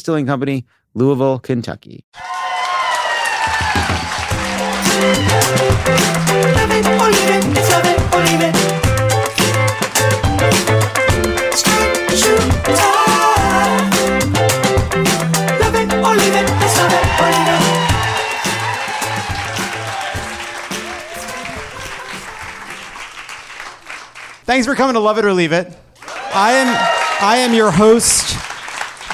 Distilling Company, Louisville, Kentucky. Thanks for coming to Love It or Leave It. I am I am your host,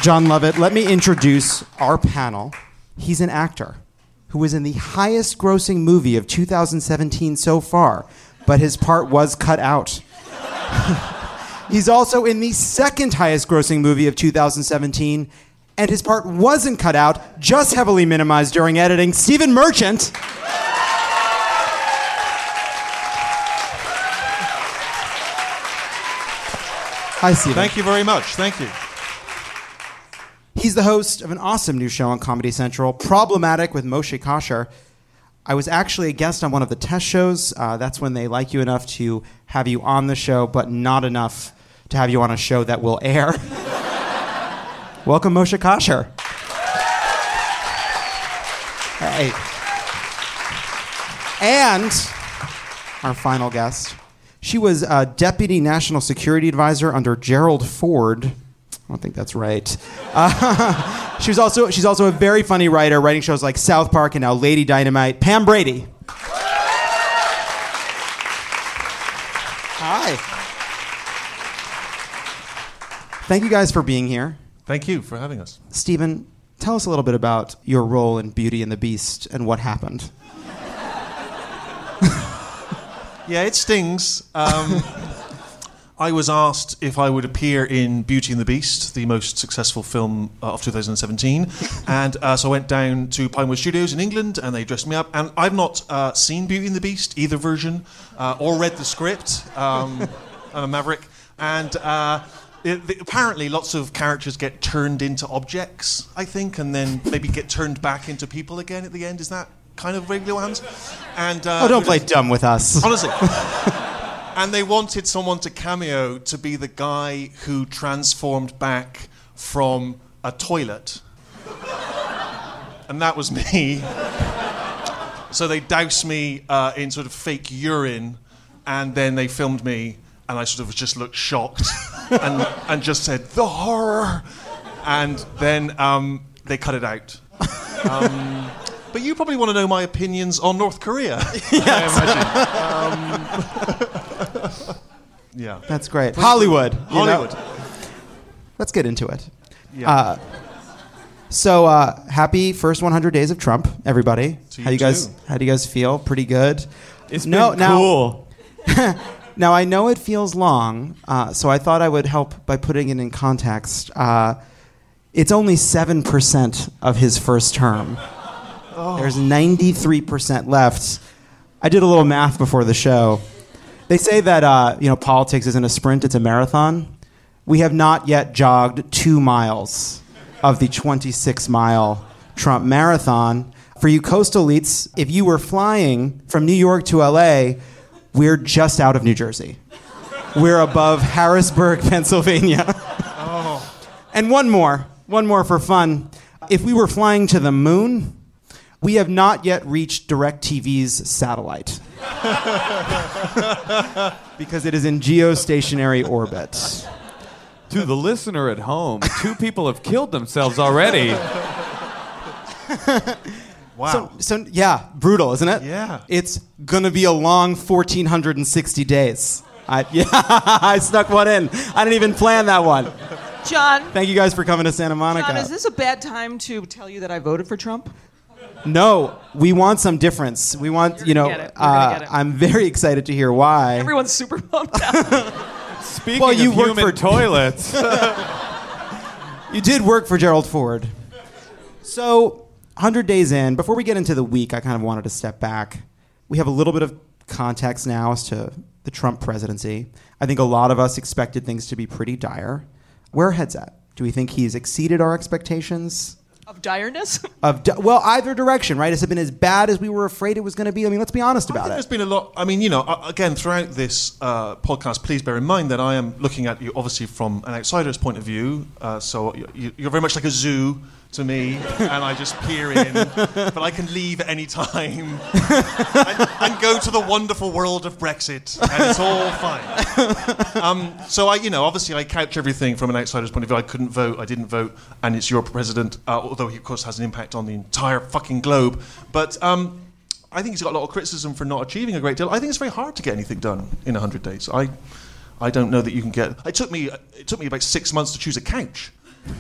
Jon Lovett. Let me introduce our panel. He's an actor who was in the highest grossing movie of 2017 so far, but his part was cut out. He's also in the second highest grossing movie of 2017, and his part wasn't cut out, just heavily minimized during editing. Stephen Merchant. Hi, Stephen. Thank you very much. Thank you. He's the host of an awesome new show on Comedy Central, Problematic with Moshe Kasher. I was actually a guest on one of the test shows. Uh, that's when they like you enough to have you on the show, but not enough to have you on a show that will air. Welcome, Moshe Kasher. Hey. And our final guest. She was a deputy national security advisor under Gerald Ford. I don't think that's right. Uh, she was also she's also a very funny writer, writing shows like South Park and now Lady Dynamite. Pam Brady. Hi. Thank you guys for being here. Thank you for having us. Stephen, tell us a little bit about your role in Beauty and the Beast and what happened. Yeah, it stings. Um, I was asked if I would appear in Beauty and the Beast, the most successful film uh, of 2017, and uh, so I went down to Pinewood Studios in England, and they dressed me up. And I've not uh, seen Beauty and the Beast either version, uh, or read the script. Um, I'm a maverick, and. Uh, it, the- apparently, lots of characters get turned into objects, I think, and then maybe get turned back into people again at the end. Is that kind of regular what happens? And uh, Oh, don't play dumb with us. Honestly. and they wanted someone to cameo to be the guy who transformed back from a toilet. And that was me. So they doused me uh, in sort of fake urine, and then they filmed me, and I sort of just looked shocked and, and just said, the horror. And then um, they cut it out. Um, but you probably want to know my opinions on North Korea. I imagine. Um, yeah. That's great. Hollywood. you know? Hollywood. Let's get into it. Yeah. Uh, so uh, happy first 100 days of Trump, everybody. How you you guys? How do you guys feel? Pretty good. It's no, been now, cool. Now I know it feels long, uh, so I thought I would help by putting it in context. Uh, it's only seven percent of his first term. There's 93% left. I did a little math before the show. They say that uh, you know politics isn't a sprint; it's a marathon. We have not yet jogged two miles of the 26 mile Trump marathon. For you coastal elites, if you were flying from New York to LA, we're just out of New Jersey. We're above Harrisburg, Pennsylvania. oh. And one more, one more for fun. If we were flying to the moon, we have not yet reached DirecTV's satellite. because it is in geostationary orbit. To the listener at home, two people have killed themselves already. Wow. So, so yeah, brutal, isn't it? Yeah. It's gonna be a long 1,460 days. I, yeah, I snuck one in. I didn't even plan that one. John, Thank you guys for coming to Santa Monica. John, is this a bad time to tell you that I voted for Trump? No, we want some difference. We want, you know, get it. We're gonna uh. I'm very excited to hear why. Everyone's super pumped out. Speaking Well, you of work human for- toilets, You did work for Gerald Ford. So, 100 days in, before we get into the week, I kind of wanted to step back. We have a little bit of context now as to the Trump presidency. I think a lot of us expected things to be pretty dire. Where are heads at? Do we think he's exceeded our expectations? Of direness? Of di- well, either direction, right? Has it been as bad as we were afraid it was going to be? I mean, let's be honest I about think it. there's been a lot. I mean, you know, again, throughout this uh, podcast, please bear in mind that I am looking at you obviously from an outsider's point of view. Uh, so you're very much like a zoo to me, and I just peer in, but I can leave at any time and, and go to the wonderful world of Brexit, and it's all fine. Um, so I, you know, obviously I couch everything from an outsider's point of view. I couldn't vote, I didn't vote, and it's your president, uh, although he of course has an impact on the entire fucking globe. But um, I think he's got a lot of criticism for not achieving a great deal. I think it's very hard to get anything done in 100 days. I, I don't know that you can get. It took me. It took me about six months to choose a couch.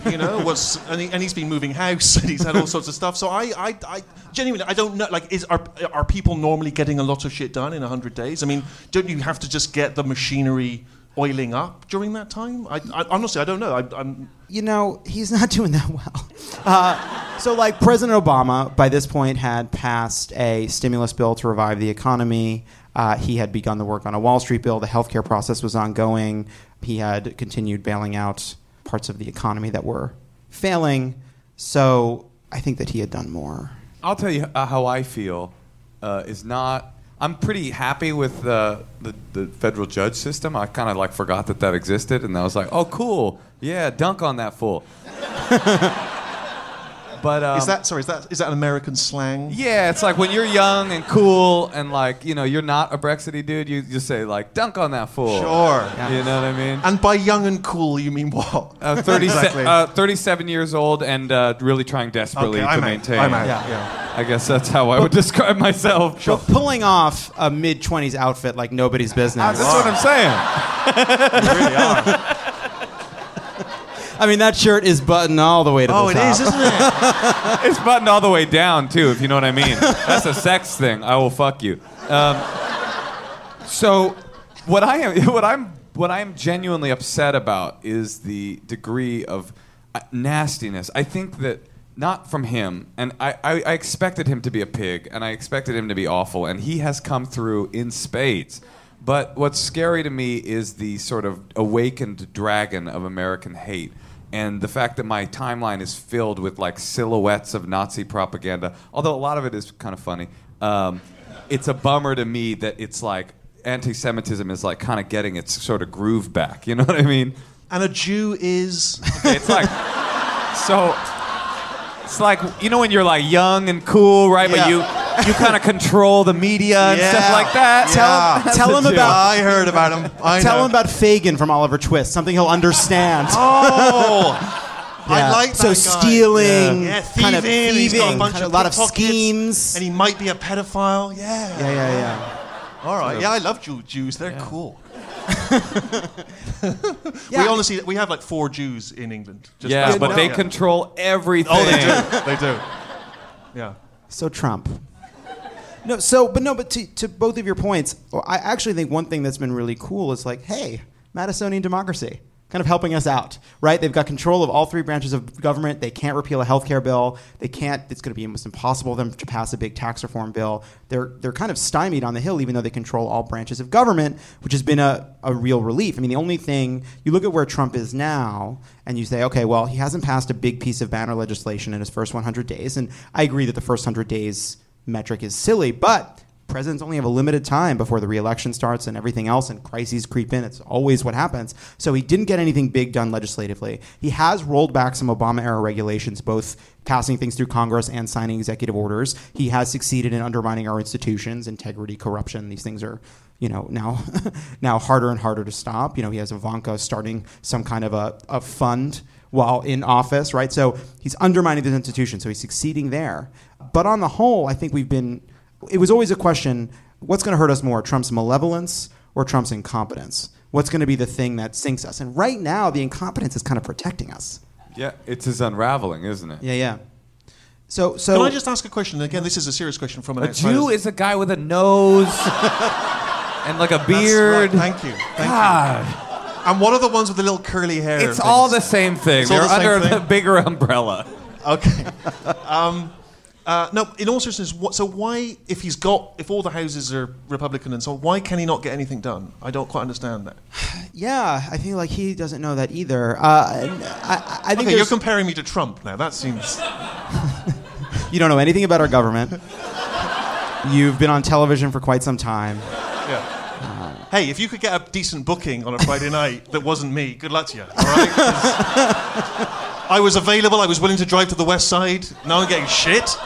You know, was and, he, he's been moving house and he's had all sorts of stuff. So I, I, I genuinely, I don't know. Like, is are are people normally getting a lot of shit done in 100 days? I mean, don't you have to just get the machinery oiling up during that time? I, I honestly, I don't know. I, I'm. you know, he's not doing that well. Uh, so, like, President Obama, by this point, had passed a stimulus bill to revive the economy. Uh, he had begun the work on a Wall Street bill. The healthcare process was ongoing. He had continued bailing out parts of the economy that were failing. So, I think that he had done more. I'll tell you uh, how I feel. Uh, is not. I'm pretty happy with uh, the the federal judge system. I kind of like forgot that that existed, and I was like, oh, cool, yeah, dunk on that fool. but um, is that sorry? Is that is that an American slang? Yeah, it's like when you're young and cool and like you know you're not a Brexity dude. You just say like dunk on that fool. Sure. You know what I mean? And by young and cool, you mean what? Uh, 30, Exactly. uh, 37 years old and uh, really trying desperately Okay, to I'm out. maintain. I'm out. Yeah. yeah. I guess that's how I would describe myself. But pulling off a mid 20s outfit like nobody's business. That's what I'm saying. I mean, that shirt is buttoned all the way to Oh, the it top. is, isn't it? It's buttoned all the way down too, if you know what I mean. That's a sex thing. I will fuck you. Um, so, what I am, what I'm, what I'm genuinely upset about is the degree of uh, nastiness. I think that not from him, and I, I, I expected him to be a pig, and I expected him to be awful, and he has come through in spades. But what's scary to me is the sort of awakened dragon of American hate and the fact that my timeline is filled with like silhouettes of Nazi propaganda, although a lot of it is kind of funny. Um, it's a bummer to me that it's like anti-Semitism is like kind of getting its sort of groove back. You know what I mean? And a Jew is. Okay, it's like so. It's like you know when you're like young and cool, right? But you you kind of control the media and stuff like that. Yeah. Tell him That's a about I heard about him. I Tell know. him about Fagin from Oliver Twist, something he'll understand. Oh, I Yeah. like that So guy. stealing, yeah, kind of thieving, he's got a bunch kind of of a lot of pickpockets, schemes. and he might be a pedophile. Yeah. yeah, yeah, yeah. All right. Yeah, I love Jew- Jews. They're cool. Yeah. We honestly, we have like four Jews in England. Just Yeah, that's but what- they yeah. control everything. Oh, they do. They do. Yeah. So Trump. No, so but no, but to, to both of your points, oh, I actually think one thing that's been really cool is like, hey, Madisonian democracy, kind of helping us out, right? They've got control of all three branches of government. They can't repeal a health care bill. They can't. It's going to be almost impossible for them to pass a big tax reform bill. They're they're kind of stymied on the hill, even though they control all branches of government, which has been a, a real relief. I mean, the only thing you look at where Trump is now, and you say, okay, well, he hasn't passed a big piece of banner legislation in his first 100 days, and I agree that the first 100 days metric is silly, but presidents only have a limited time before the reelection starts and everything else, and crises creep in. It's always what happens. So he didn't get anything big done legislatively. He has rolled back some Obama era regulations, both passing things through Congress and signing executive orders. He has succeeded in undermining our institutions, integrity, corruption. These things are. You know now, now harder and harder to stop. You know he has Ivanka starting some kind of a, a fund while in office, right? So he's undermining these institutions, so he's succeeding there. But on the whole, I think we've been. It was always a question: what's going to hurt us more, Trump's malevolence or Trump's incompetence? What's going to be the thing that sinks us? And right now, the incompetence is kind of protecting us. Yeah, it's his unraveling, isn't it? Yeah, yeah. So, so Can I just ask a question? Again, this is a serious question from an A outsider. Jew is a guy with a nose and like a That's beard. right, Thank you. Thank God, you. And what are the ones with the little curly hair? it's things? all the same thing. It's all They're the same under thing? a bigger umbrella. Okay. um, uh, no, in all seriousness, what, so why, if he's got, if all the houses are Republican and so on, why can he not get anything done? I don't quite understand that. yeah, I feel like he doesn't know that either. Uh, I, I think Okay, you're comparing me to Trump now. That seems. you don't know anything about our government. You've been on television for quite some time. Yeah. Hey, if you could get a decent booking on a Friday night that wasn't me, good luck to you. All right? I was available. I was willing to drive to the West Side. Now I'm getting shit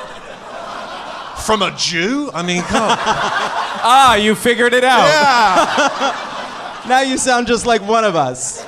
from a Jew. I mean, come. Ah, you figured it out. Yeah. Now you sound just like one of us.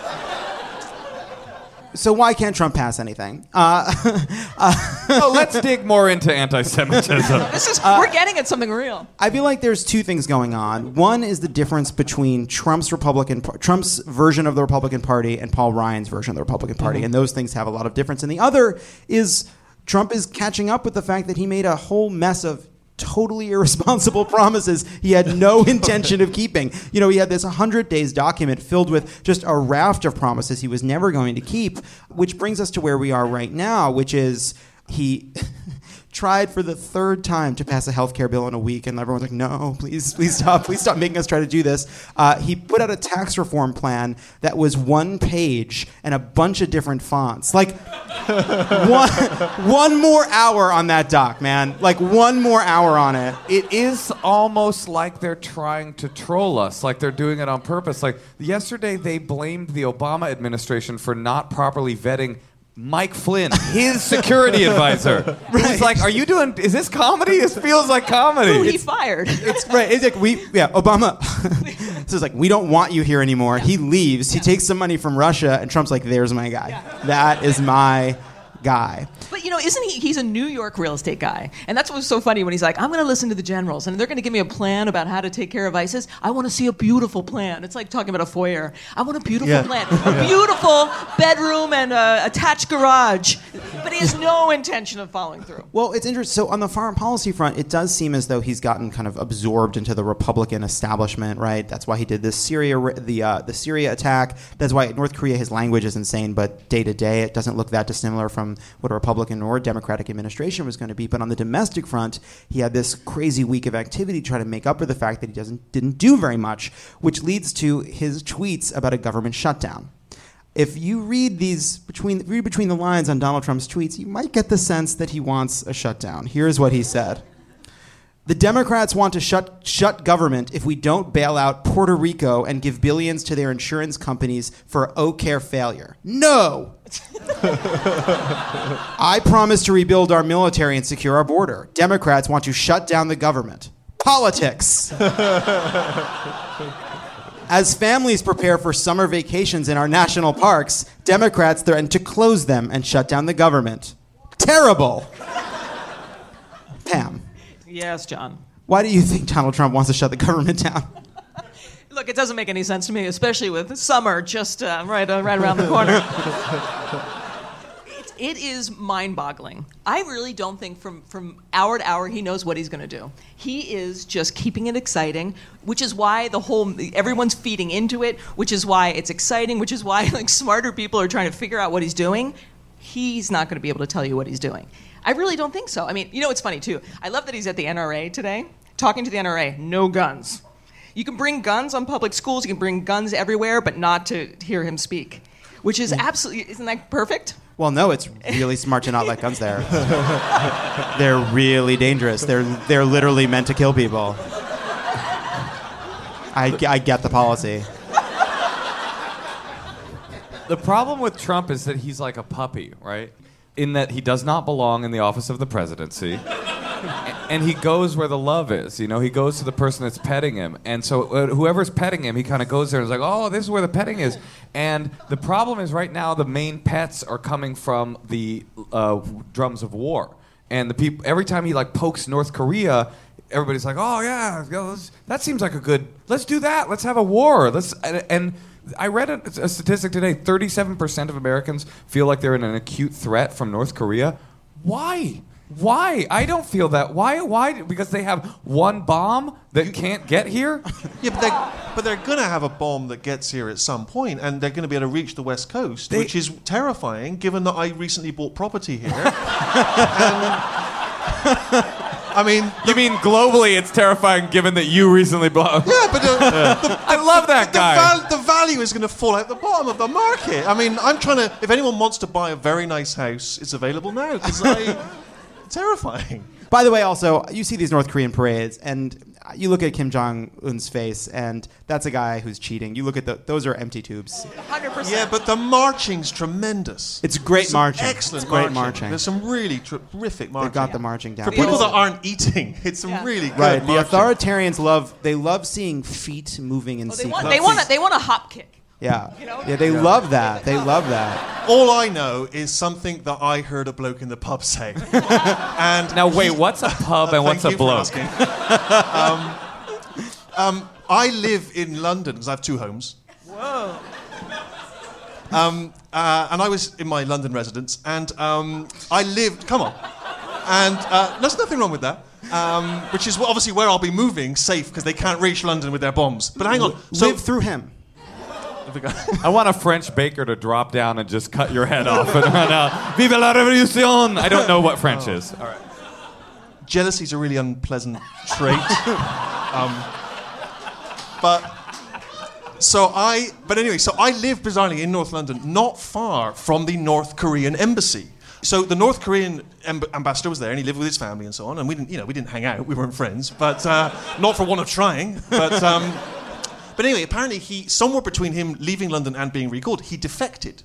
So why can't Trump pass anything? Uh, Oh, let's dig more into anti-Semitism. This is Uh, we're getting at something real. I feel like there's two things going on. One is the difference between Trump's Republican, Trump's version of the Republican Party and Paul Ryan's version of the Republican Party, and those things have a lot of difference. And the other is Trump is catching up with the fact that he made a whole mess of totally irresponsible promises he had no intention of keeping. You know, he had this 100 days document filled with just a raft of promises he was never going to keep, which brings us to where we are right now, which is he tried for the third time to pass a health care bill in a week, and everyone's like, no, please, please stop. Please stop making us try to do this. Uh, he put out a tax reform plan that was one page and a bunch of different fonts. Like, one, one more hour on that doc, man. Like, one more hour on it. it is almost like they're trying to troll us, like they're doing it on purpose. Like yesterday, they blamed the Obama administration for not properly vetting Mike Flynn, his security advisor. He's like, "Are you doing? Is this comedy? This feels like comedy." Who he fired? It's right. It's like we, yeah, Obama. so it's like we don't want you here anymore. He leaves. He takes some money from Russia, and Trump's like, "There's my guy. That is my guy." But you know, isn't he? He's a New York real estate guy, and that's what was so funny when he's like, "I'm going to listen to the generals, and they're going to give me a plan about how to take care of ISIS. I want to see a beautiful plan." It's like talking about a foyer. I want a beautiful Yeah. plan, a beautiful bedroom and a attached garage. But he has no intention of following through. Well, it's interesting. So on the foreign policy front, it does seem as though he's gotten kind of absorbed into the Republican establishment, right? That's why he did this Syria, the uh, the Syria attack. That's why North Korea, his language is insane, but day to day, it doesn't look that dissimilar from what a Republican or Democratic administration was going to be. But on the domestic front, he had this crazy week of activity to try to make up for the fact that he doesn't didn't do very much, which leads to his tweets about a government shutdown if you read these between read between the lines on Donald Trump's tweets, you might get the sense that he wants a shutdown. Here's what he said. The Democrats want to shut shut government if we don't bail out Puerto Rico and give billions to their insurance companies for O care failure. No. I promise to rebuild our military and secure our border. Democrats want to shut down the government. Politics. As families prepare for summer vacations in our national parks, Democrats threaten to close them and shut down the government. Terrible. Pam, Yes, John. why do you think Donald Trump wants to shut the government down? Look, it doesn't make any sense to me, especially with summer just uh, right, uh, right around the corner. it, is mind-boggling. I really don't think from, from hour to hour he knows what he's going to do. He is just keeping it exciting, which is why the whole everyone's feeding into it, which is why it's exciting, which is why like smarter people are trying to figure out what he's doing. He's not going to be able to tell you what he's doing. I really don't think so. I mean, you know, it's funny too. I love that he's at the NRA today, talking to the NRA. No guns. You can bring guns on public schools, you can bring guns everywhere, but not to hear him speak. Which is mm. absolutely, isn't that perfect? Well, no, it's really smart to not let guns there. they're really dangerous. They're, they're literally meant to kill people. I, I get the policy. The problem with Trump is that he's like a puppy, right? In that he does not belong in the office of the presidency. And he goes where the love is. You know, he goes to the person that's petting him. And so uh, whoever's petting him, he kind of goes there and is like, oh, this is where the petting is. And the problem is right now the main pets are coming from the uh, drums of war. And the people every time he like pokes North Korea, everybody's like, "Oh yeah, that seems like a good. Let's do that. Let's have a war. Let's." And, and I read a, a statistic today: thirty-seven percent of Americans feel like they're in an acute threat from North Korea. Why? Why? I don't feel that. Why? Why? Because they have one bomb that can't get here. Yeah, but they're, but they're going to have a bomb that gets here at some point, and they're going to be able to reach the west coast, They- which is terrifying, given that I recently bought property here. and, I mean, You mean globally? It's terrifying, given that you recently bought. yeah, but the, I love that the, guy. val- the value is going to fall out the bottom of the market. I mean, I'm trying to. If anyone wants to buy a very nice house, it's available now because I. terrifying. By the way, also you see these North Korean parades, and you look at Kim Jong Un's face, and that's a guy who's cheating. You look at the; those are empty tubes. 100%. Yeah, but the marching's tremendous. It's great Some marching. Excellent It's great marching. marching. There's some really terrific marching. They've got the marching down. For people that aren't eating, it's some Yeah. really good right, the authoritarians love they love seeing feet moving in Oh, they sequence. want, they want a, they want a hop kick. Yeah, you know? yeah, they love that. They love that. All I know is something that I heard a bloke in the pub say. and Now wait, what's a pub and what's Thank a you bloke? asking. um, um, I live in London because I have two homes. Whoa. Um, uh, and I was in my London residence, and um, I lived. Come on. And uh, there's nothing wrong with that. Um, which is obviously where I'll be moving safe because they can't reach London with their bombs. But hang on. So Live through him. I want a French baker to drop down and just cut your head off and run out. Vive la révolution! I don't know what French is. All right. jealousy is a really unpleasant trait. um, but so I, but anyway, so I live bizarrely in North London, not far from the North Korean embassy. So the North Korean amb- ambassador was there, and he lived with his family and so on. And we didn't, you know, we didn't hang out. We weren't friends, but uh, not for want of trying. But um, but anyway, apparently he somewhere between him leaving London and being recalled, he defected.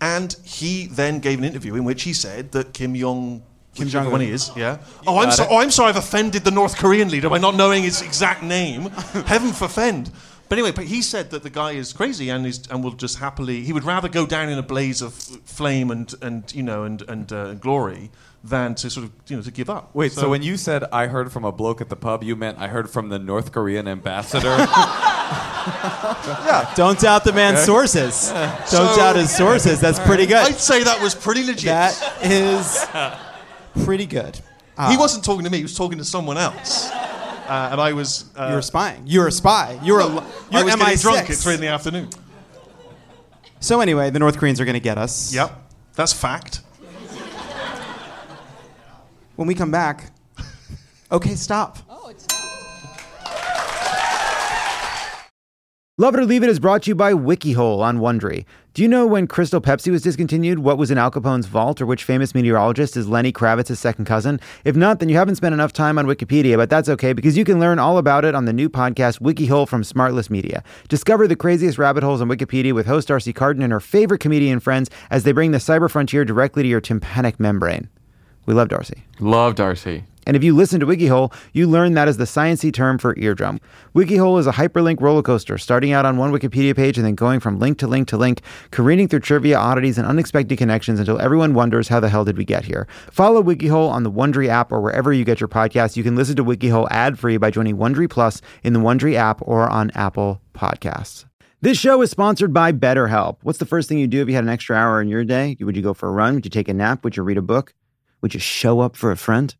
And he then gave an interview in which he said that Kim Jong Kim Jong Un is, yeah. Oh, I'm so, oh, I'm sorry, I've offended the North Korean leader by not knowing his exact name. Heaven forfend. But anyway, but he said that the guy is crazy and is and will just happily. He would rather go down in a blaze of flame and and you know and and uh, glory than to sort of you know to give up. Wait, so, when you said I heard from a bloke at the pub, you meant I heard from the North Korean ambassador? Don't doubt the man's sources. Don't So- doubt his sources. That's pretty good. I'd say that was pretty legit. That is pretty good. he wasn't talking to me; he was talking to someone else. Uh, and I was uh, You're spying. You're a spy. You're a. I You're was getting MI6. drunk at three in the afternoon. So anyway, the North Koreans are going to get us. Yep, that's fact. When we come back. Okay, stop. Love It or Leave It is brought to you by WikiHole on Wondery. Do you know when Crystal Pepsi was discontinued, what was in Al Capone's vault, or which famous meteorologist is Lenny Kravitz's second cousin? If not, then you haven't spent enough time on Wikipedia, but that's okay because you can learn all about it on the new podcast WikiHole from Smartless Media. Discover the craziest rabbit holes on Wikipedia with host D'Arcy Carden and her favorite comedian friends as they bring the cyber frontier directly to your tympanic membrane. We love D'Arcy. Love D'Arcy. And if you listen to WikiHole, you learn that is the sciency term for eardrum. WikiHole is a hyperlink roller coaster, starting out on one Wikipedia page and then going from link to link to link, careening through trivia, oddities, and unexpected connections until everyone wonders how the hell did we get here. Follow WikiHole on the Wondery app or wherever you get your podcasts. You can listen to WikiHole ad-free by joining Wondery Plus in the Wondery app or on Apple Podcasts. This show is sponsored by BetterHelp. What's the first thing you do if you had an extra hour in your day? Would you go for a run? Would you take a nap? Would you read a book? Would you show up for a friend?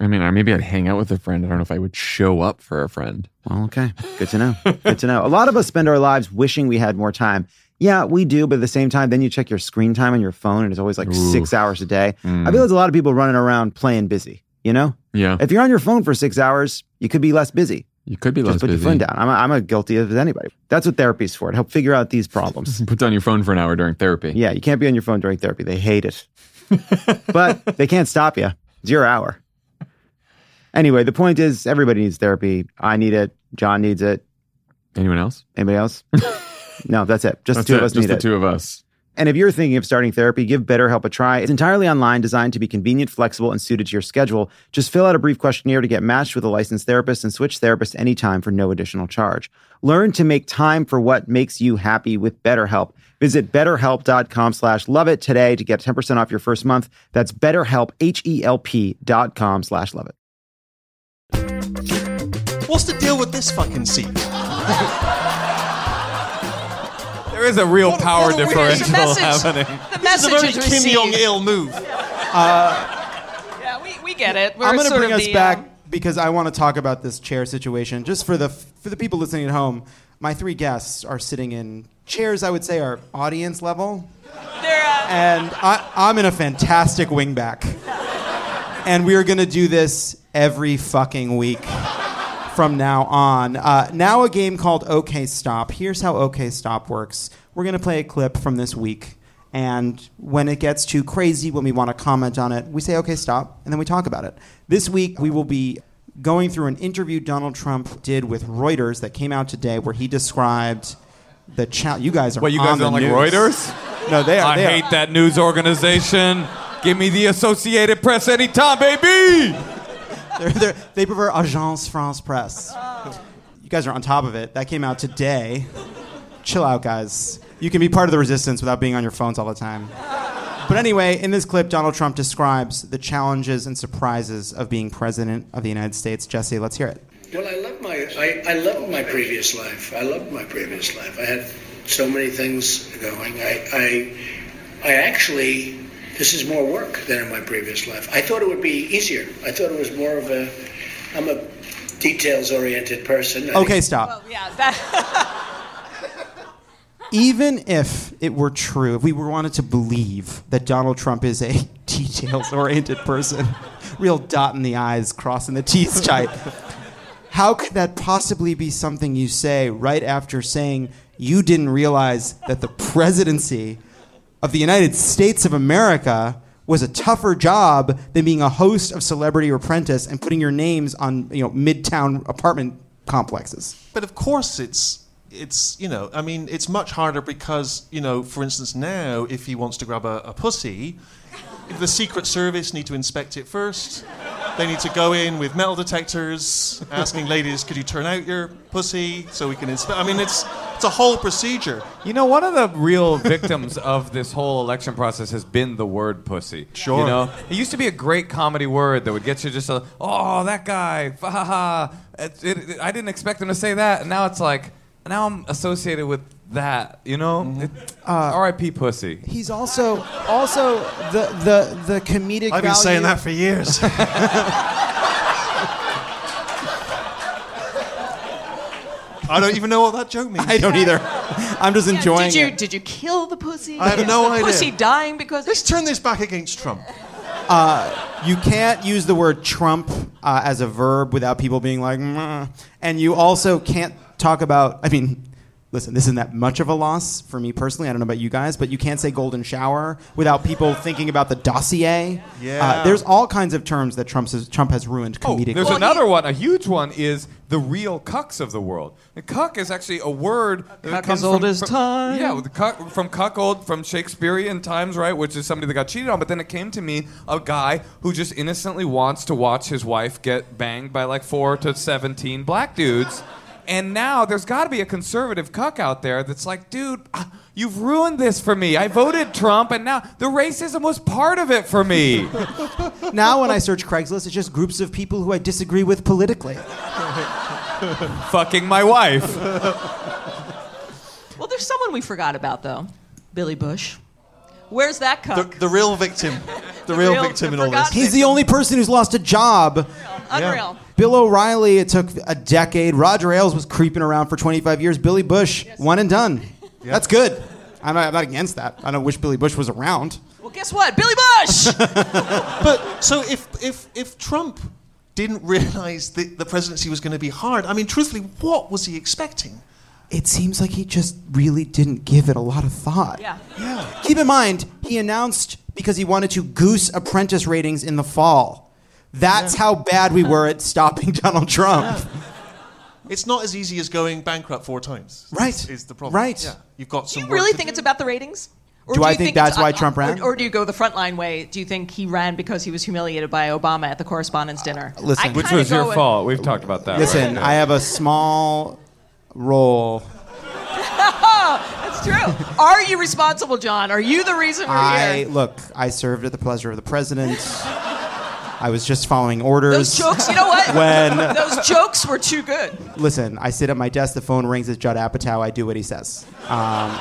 I mean, or maybe I'd hang out with a friend. I don't know if I would show up for a friend. Well, okay. Good to know. Good to know. A lot of us spend our lives wishing we had more time. Yeah, we do, but at the same time, then you check your screen time on your phone and it's always like Ooh. six hours a day. Mm. I feel there's a lot of people running around playing busy, you know? Yeah, If you're on your phone for six hours, you could be less busy. you could be Just less put busy. your phone down. I'm, I'm a guilty as anybody. That's what therapy's for, to help figure out these problems. Put down your phone for an hour during therapy. yeah, you can't be on your phone during therapy. They hate it. but they can't stop you. It's your hour. Anyway, the point is everybody needs therapy. I need it. John needs it. Anyone else? Anybody else? no, that's it. Just That's the two it. of us Just need the it. two of us. And if you're thinking of starting therapy, give BetterHelp a try. It's entirely online, designed to be convenient, flexible, and suited to your schedule. Just fill out a brief questionnaire to get matched with a licensed therapist and switch therapists anytime for no additional charge. Learn to make time for what makes you happy with BetterHelp. Visit betterhelp.com slash love it today to get 10% off your first month. That's betterhelp, H-E-L-P dot com slash love it. What's the deal with this fucking seat? There is a real What power what a weird- There's a differential message. happening. The This is a message very is Kim Jong. Il move. Yeah, we, we get it. We're I'm going to bring of us the, back um, because I want to talk about this chair situation. Just for the for the people listening at home, my three guests are sitting in chairs. I would say are audience level, they're, uh, and I, I'm in a fantastic wingback. And we are going to do this every fucking week from now on. Uh, now a game called OK Stop. Here's how OK Stop works. We're going to play a clip from this week. And when it gets too crazy, when we want to comment on it, we say, okay, stop, and then we talk about it. This week, we will be going through an interview Donald Trump did with Reuters that came out today where he described the challenge. You guys are What, you guys don't like news. Reuters? No, they are. I they are. hate that news organization. Give me the Associated Press anytime, baby. They're, they're, they prefer Agence France Presse. Oh. You guys are on top of it. That came out today. Chill out, guys. You can be part of the resistance without being on your phones all the time. But anyway, in this clip, Donald Trump describes the challenges and surprises of being president of the United States. Jesse, let's hear it. Well, I love my I, I loved my previous life. I loved my previous life. I had so many things going. I I I actually this is more work than in my previous life. I thought it would be easier. I thought it was more of a I'm a details oriented person. I Okay, stop. well, yeah, that, Even if it were true, if we wanted to believe that Donald Trump is a details oriented person, real dot in the I's, crossing the T's type, how could that possibly be something you say right after saying you didn't realize that the presidency of the United States of America was a tougher job than being a host of Celebrity Apprentice and putting your names on you know midtown apartment complexes? But of course, it's it's you know, I mean, it's much harder because you know, for instance, now if he wants to grab a, a pussy, the Secret Service need to inspect it first. They need to go in with metal detectors, asking ladies, "Could you turn out your pussy so we can inspect?" I mean, it's it's a whole procedure. You know, one of the real victims of this whole election process has been the word pussy. Sure. You know, it used to be a great comedy word that would get you just a, oh, that guy, ha ha. It, it, it- I didn't expect him to say that. And now it's like, now I'm associated with that, you know? Mm-hmm. It- R.I.P. pussy. He's also also the the the comedic. I've been value- saying that for years. I don't even know what that joke means. I don't either. I'm just enjoying did you it. did you kill the pussy? I have Is no the idea. Pussy dying because Let's turn this back against Trump. Uh, You can't use the word Trump uh, as a verb without people being like, "Meh." and you also can't talk about. I mean, listen, this isn't that much of a loss for me personally. I don't know about you guys, but you can't say golden shower without people thinking about the dossier. Yeah. Uh, there's all kinds of terms that Trump has, Trump has ruined Oh, there's Well, another he- one. A huge one is the real cucks of the world. And cuck is actually a word that cuck comes as old from, as from- time. Yeah, the cuck, from cuckold from Shakespearean times, right? Which is somebody that got cheated on. But then it came to me a guy who just innocently wants to watch his wife get banged by like four to seventeen black dudes. And now there's got to be a conservative cuck out there that's like, dude, you've ruined this for me. I voted Trump, and now the racism was part of it for me. now, when I search Craigslist, it's just groups of people who I disagree with politically. Fucking my wife. Well, there's someone we forgot about though, Billy Bush. Where's that The, cuck? the real victim. The real, real- victim the in all this. forgotten He's the only person who's lost a job. Unreal. Bill O'Reilly, it took a decade. Roger Ailes was creeping around for 25 years. Billy Bush, one and done. That's good. I'm not, I'm not against that. I don't wish Billy Bush was around. Well, guess what? Billy Bush. But so if if if Trump didn't realize that the presidency was going to be hard, I mean, truthfully, what was he expecting? It seems like he just really didn't give it a lot of thought. Yeah. yeah. Keep in mind, he announced because he wanted to goose apprentice ratings in the fall. That's how bad we were at stopping Donald Trump. It's not as easy as going bankrupt four times. Right. Is the problem. Right. Yeah. You've got some. Do you really think do. it's about the ratings? Or Do you I think that's why uh, Trump ran? Or, do you go the frontline way? Do you think he ran because he was humiliated by Obama at the correspondence dinner? listen. I Which was your with- fault. We've talked about that. Listen, I have a small role. That's true. Are you responsible, John? Are you the reason we're I here? look. I served at the pleasure of the president. I was just following orders. Those jokes, you know what? When- those jokes were too good. Listen, I sit at my desk, the phone rings, it's Judd Apatow, I do what he says. Um,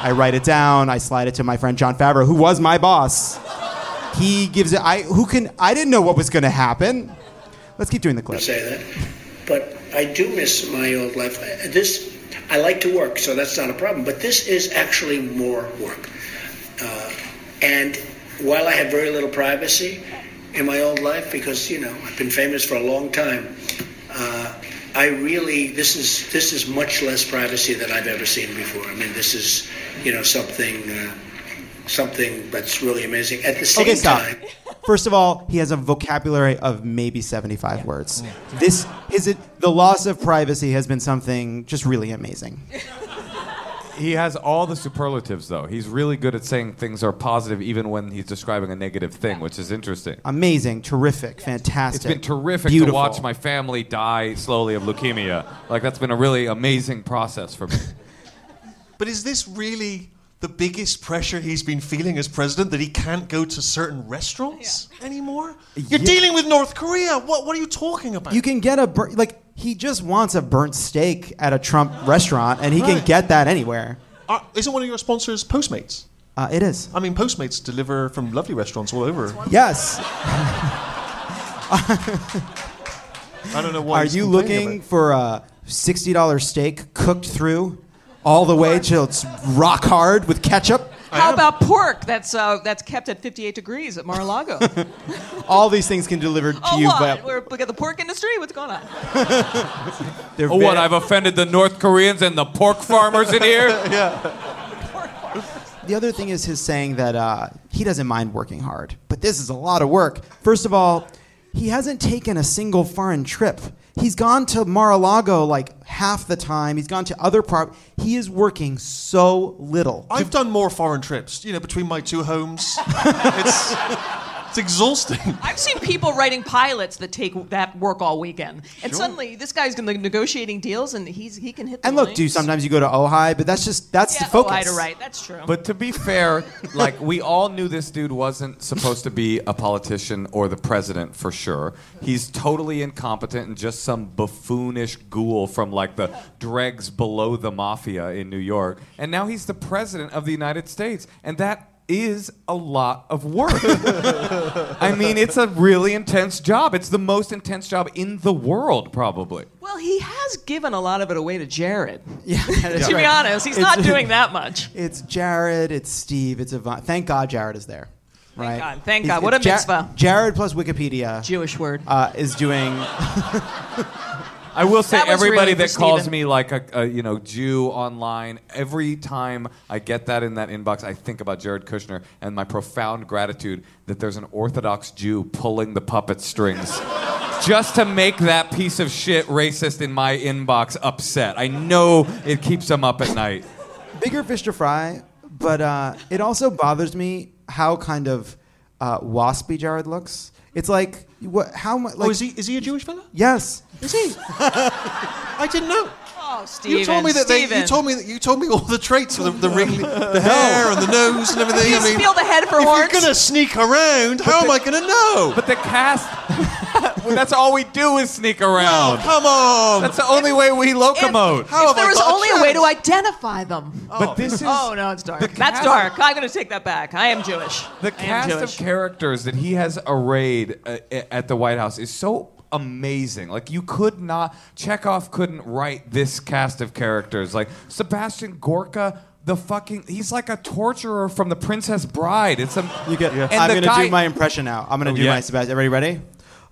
I write it down, I slide it to my friend Jon Favreau, who was my boss. He gives it, I, who can, I didn't know what was gonna happen. Let's keep doing the clip. say that. But I do miss my old life. This, I like to work, so that's not a problem. But this is actually more work. Uh, and while I had very little privacy in my old life, because you know I've been famous for a long time, uh, I really this is this is much less privacy than I've ever seen before. I mean, this is you know something uh, something that's really amazing. At the same Okay, stop. time. First of all, he has a vocabulary of maybe 75 words. This is it. The loss of privacy has been something just really amazing. He has all the superlatives, though. He's really good at saying things are positive, even when he's describing a negative thing, which is interesting. Amazing, terrific, fantastic. It's been terrific beautiful. to watch my family die slowly of leukemia. Like that's been a really amazing process for me. But is this really the biggest pressure he's been feeling as president that he can't go to certain restaurants anymore? You're dealing with North Korea. What, what are you talking about? You can get a bur- like he just wants a burnt steak at a Trump restaurant, and he can get that anywhere. Uh, isn't one of your sponsors Postmates? Uh, it is. I mean, Postmates deliver from lovely restaurants all over. Yes. I don't know why. Are he's you looking about for a sixty dollar steak cooked through all the way till it's rock hard with ketchup? How about pork that's uh, that's kept at 58 degrees at Mar-a-Lago? All these things can deliver to oh, you, what? but We're, look at the pork industry. What's going on? they're Oh, what? very- I've offended the North Koreans and the pork farmers in here? The other thing is his saying that uh, he doesn't mind working hard, but this is a lot of work. First of all, he hasn't taken a single foreign trip. He's gone to Mar-a-Lago like half the time. He's gone to other part. He is working so little. I've done more foreign trips, you know, between my two homes. it's, it's exhausting. I've seen people writing pilots that take that work all weekend, and suddenly this guy's gonna negotiating deals, and he's he can hit. The and look, dude, sometimes you go to Ojai, but that's just that's yeah, the focus. Oh, I to right. That's true. But to be fair, like we all knew this dude wasn't supposed to be a politician or the president for sure. He's totally incompetent and just some buffoonish ghoul from like the dregs below the mafia in New York. And now he's the president of the United States. And that is a lot of work. I mean, it's a really intense job. It's the most intense job in the world, probably. well, he has given a lot of it away to Jared. Yeah, To be right. honest, he's It's- not doing that much. It's Jared, it's Steve, it's Yvonne. Thank God Jared is there. Right? Thank God, thank God. What a it's Ja- mitzvah. Jared plus Wikipedia Jewish word. uh, is doing. I will say That was everybody really for that calls Stephen. me like a, a you know Jew online, every time I get that in that inbox, I think about Jared Kushner and my profound gratitude that there's an Orthodox Jew pulling the puppet strings. Just to make that piece of shit racist in my inbox upset. I know it keeps him up at night. bigger fish to fry, but uh, it also bothers me how kind of uh, waspy Jared looks. It's like what? How much? Like, oh, is he is he a Jewish fella? Yes. Is he? I didn't know. oh, Stephen. You told me that they, you told me that you told me all the traits of the, the ring, the hair and the nose and everything. You I mean, feel the head for if horns. you're gonna sneak around, how am I gonna know? But the cast, well, that's all we do is sneak around. oh, come on. That's the only way we locomote. How if have I there was got a only a way to identify them. but this is Oh no, it's dark. the That's dark. I'm going to take that back. I am Jewish. The I am cast of characters that he has arrayed uh, at the White House is so amazing. Like you could not Chekhov couldn't write this cast of characters. Like Sebastian Gorka, the fucking he's like a torturer from The Princess Bride. It's a You get. And I'm gonna guy- do my impression now. I'm gonna Oh, do yeah. my Sebastian. Everybody ready?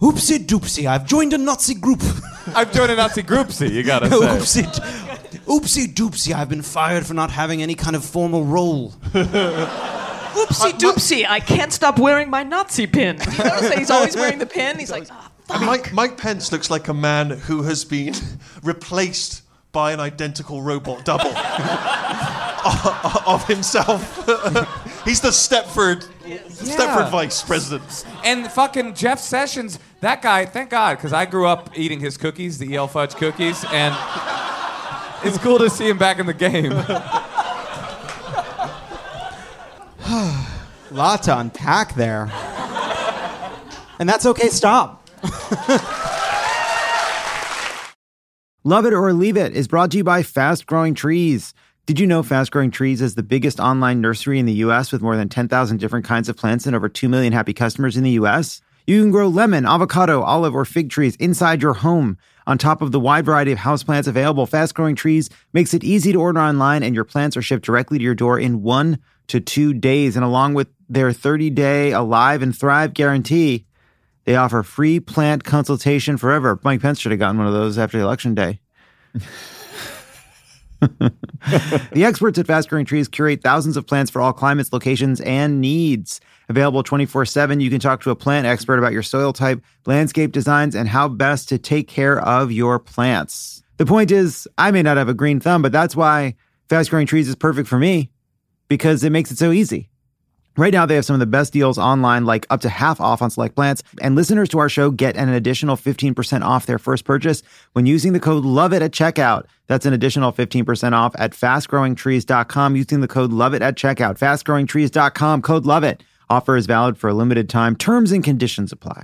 Oopsie doopsie! I've joined a Nazi group. I've joined a Nazi groupsie. You gotta say. oopsie, oopsie doopsie! I've been fired for not having any kind of formal role. Oopsie doopsie! I can't stop wearing my Nazi pin. You notice that he's always wearing the pin. He's like, ah, fuck. Mike, Mike Pence looks like a man who has been replaced by an identical robot double of himself. He's the Stepford, Stepford Vice President. And fucking Jeff Sessions, that guy, thank God, because I grew up eating his cookies, the EL Fudge cookies, and it's cool to see him back in the game. Lot to unpack there. And that's okay, stop. Love It or Leave It is brought to you by Fast Growing Trees. Did you know Fast Growing Trees is the biggest online nursery in the US with more than 10,000 different kinds of plants and over 2 million happy customers in the US? You can grow lemon, avocado, olive, or fig trees inside your home. On top of the wide variety of houseplants available, Fast Growing Trees makes it easy to order online and your plants are shipped directly to your door in one to two days. And along with their 30 day Alive and Thrive guarantee, they offer free plant consultation forever. Mike Pence should have gotten one of those after election day. the experts at Fast Growing Trees curate thousands of plants for all climates, locations, and needs. Available 24 7, you can talk to a plant expert about your soil type, landscape designs, and how best to take care of your plants. The point is, I may not have a green thumb, but that's why Fast Growing Trees is perfect for me because it makes it so easy. Right now, they have some of the best deals online, like up to half off on select plants. And listeners to our show get an additional 15% off their first purchase when using the code LOVEIT at checkout. That's an additional 15% off at fastgrowingtrees.com using the code LOVEIT at checkout. Fastgrowingtrees.com, code LOVEIT. Offer is valid for a limited time. Terms and conditions apply.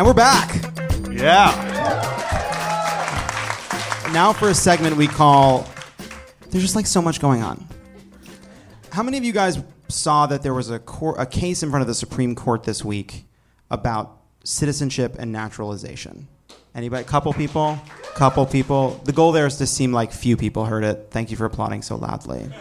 And we're back. Yeah. Now for a segment we call There's just like so much going on. How many of you guys saw that there was a, court, a case in front of the Supreme Court this week about citizenship and naturalization? Anybody? Couple people? Couple people. The goal there is to seem like few people heard it. Thank you for applauding so loudly.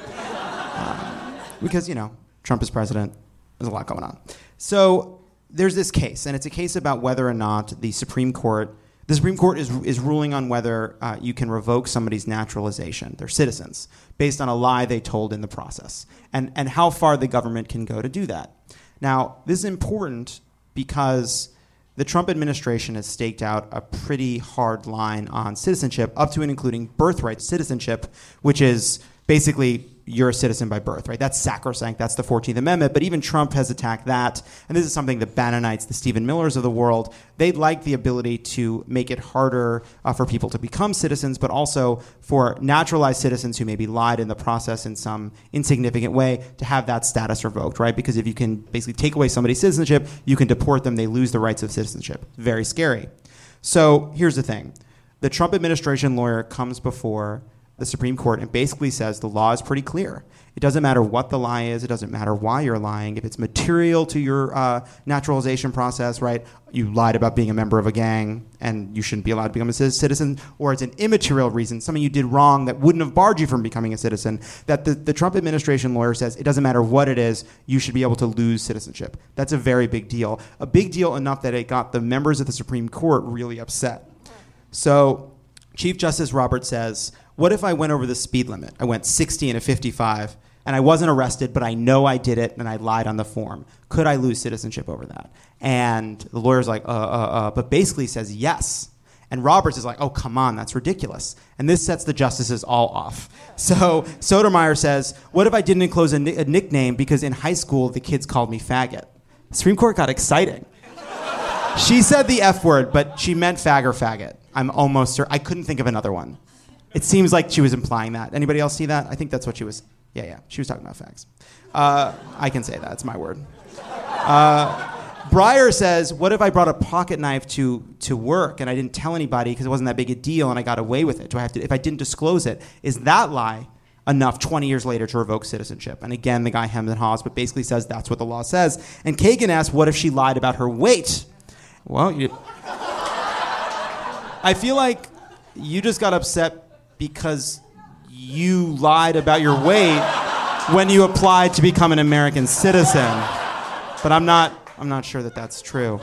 Um, because, you know, Trump is president. There's a lot going on. So there's this case, and it's a case about whether or not the Supreme Court, the Supreme Court is, is ruling on whether uh, you can revoke somebody's naturalization, their citizens, based on a lie they told in the process, and, and how far the government can go to do that. Now, this is important because the Trump administration has staked out a pretty hard line on citizenship, up to and including birthright citizenship, which is basically you're a citizen by birth, right? That's sacrosanct. That's the 14th Amendment. But even Trump has attacked that. And this is something the Bannonites, the Stephen Millers of the world, they'd like the ability to make it harder uh, for people to become citizens, but also for naturalized citizens who maybe lied in the process in some insignificant way to have that status revoked, right? Because if you can basically take away somebody's citizenship, you can deport them, they lose the rights of citizenship. Very scary. So here's the thing the Trump administration lawyer comes before the Supreme Court and basically says the law is pretty clear. It doesn't matter what the lie is. It doesn't matter why you're lying. If it's material to your uh, naturalization process, right? You lied about being a member of a gang and you shouldn't be allowed to become a citizen, or it's an immaterial reason, something you did wrong that wouldn't have barred you from becoming a citizen. That the, the Trump administration lawyer says it doesn't matter what it is, you should be able to lose citizenship. That's a very big deal. A big deal enough that it got the members of the Supreme Court really upset. So Chief Justice Roberts says, What if I went over the speed limit? I went 60 and a 55, and I wasn't arrested, but I know I did it and I lied on the form. Could I lose citizenship over that? And the lawyer's like, uh, uh, uh, but basically says yes. And Roberts is like, oh, come on, that's ridiculous. And this sets the justices all off. So Sotomayor says, what if I didn't enclose a, ni- a nickname because in high school the kids called me faggot? Supreme Court got exciting. She said the F word, but she meant fag or faggot. I'm almost certain. I couldn't think of another one. It seems like she was implying that. Anybody else see that? I think that's what she was. Yeah, yeah. She was talking about facts. Uh, I can say that. It's my word. Uh, Breyer says, "What if I brought a pocket knife to to work and I didn't tell anybody because it wasn't that big a deal and I got away with it? Do I have to? If I didn't disclose it, is that lie enough 20 years later to revoke citizenship?" And again, the guy hems and haws, but basically says that's what the law says. And Kagan asks, "What if she lied about her weight?" Well, you, I feel like you just got upset because you lied about your weight when you applied to become an American citizen. But I'm not I'm not sure that that's true.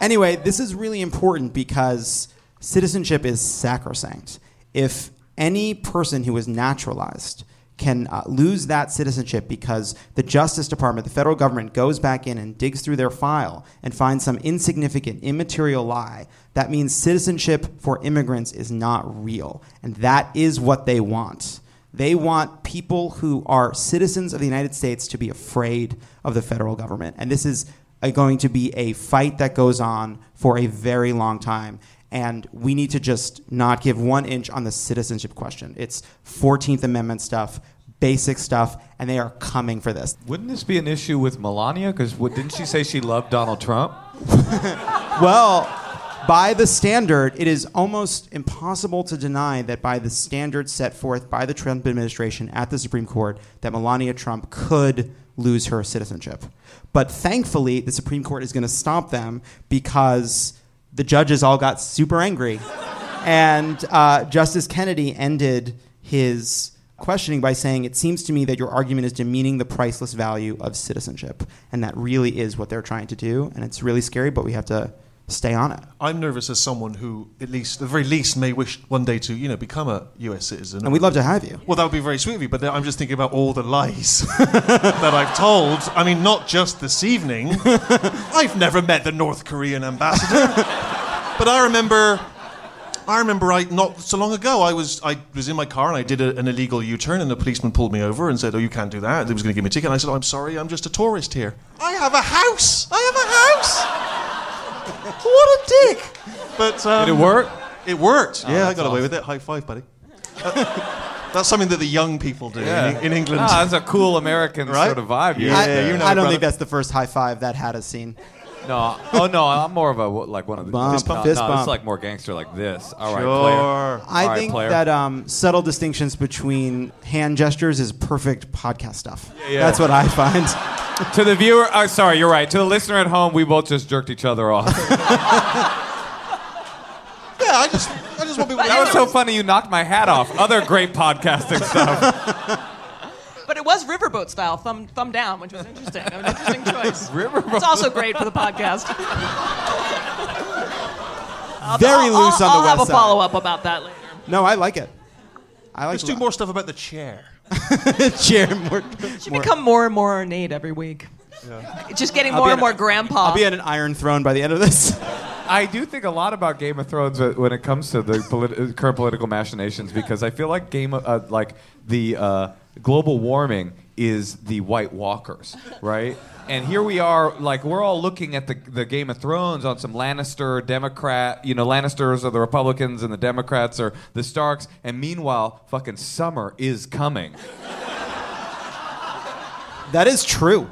Anyway, this is really important because citizenship is sacrosanct. If any person who is naturalized can uh, lose that citizenship because the Justice Department, the federal government, goes back in and digs through their file and finds some insignificant, immaterial lie, that means citizenship for immigrants is not real. And that is what they want. They want people who are citizens of the United States to be afraid of the federal government. And this is a, going to be a fight that goes on for a very long time. And we need to just not give one inch on the citizenship question. It's 14th Amendment stuff, basic stuff, and they are coming for this. Wouldn't this be an issue with Melania? Because didn't she say she loved Donald Trump? Well, by the standard, it is almost impossible to deny that by the standard set forth by the Trump administration at the Supreme Court, that Melania Trump could lose her citizenship. But thankfully, the Supreme Court is going to stop them because the judges all got super angry. and uh, Justice Kennedy ended his questioning by saying, It seems to me that your argument is demeaning the priceless value of citizenship. And that really is what they're trying to do. And it's really scary, but we have to stay on it. I'm nervous as someone who, at least, the very least, may wish one day to, you know, become a U.S. citizen. And we'd love to have you. Well, that would be very sweet of you, but I'm just thinking about all the lies that I've told. I mean, not just this evening. I've never met the North Korean ambassador, but I remember. I remember I not so long ago I was I was in my car and I did a, an illegal U-turn and the policeman pulled me over and said, "Oh, you can't do that." He was going to give me a ticket. And I said, oh, "I'm sorry, I'm just a tourist here. I have a house. I have a house." what a dick! But um, Did it work? It worked. Oh, yeah, I that's got away with it. High five, buddy. Uh, that's something that the young people do in, in England. Ah, that's a cool American Right? sort of vibe. Yeah, I, you know, I don't brother. think that's the first high five that had us seen. No, oh no, I'm more of a like one of the Bump, no, fist no, This is like more gangster, like this. All right, Sure. player. I All right, think player. that um, subtle distinctions between hand gestures is perfect podcast stuff. yeah. That's what I find. to the viewer, oh, sorry, you're right. To the listener at home, we both just jerked each other off. Yeah, I just, I just want people to that was so funny. You knocked my hat off. Other great podcasting stuff. But it was riverboat style, thumb thumb down, which was interesting. An interesting choice. Riverboat. It's also great for the podcast. Very I'll- loose I'll, on the website. I'll have west a side. follow up about that later. No, I like it. I like Let's do more stuff about the chair. chair. More, You more- become more and more ornate every week. Yeah. Just getting I'll more and an- more grandpa. I'll be at an Iron Throne by the end of this. I do think a lot about Game of Thrones when it comes to the politi- current political machinations because I feel like Game of, uh, like the uh, global warming is the White Walkers, right? And here we are, like we're all looking at the, the Game of Thrones on some Lannister Democrat, you know, Lannisters are the Republicans and the Democrats are the Starks, and meanwhile, fucking summer is coming. That is true.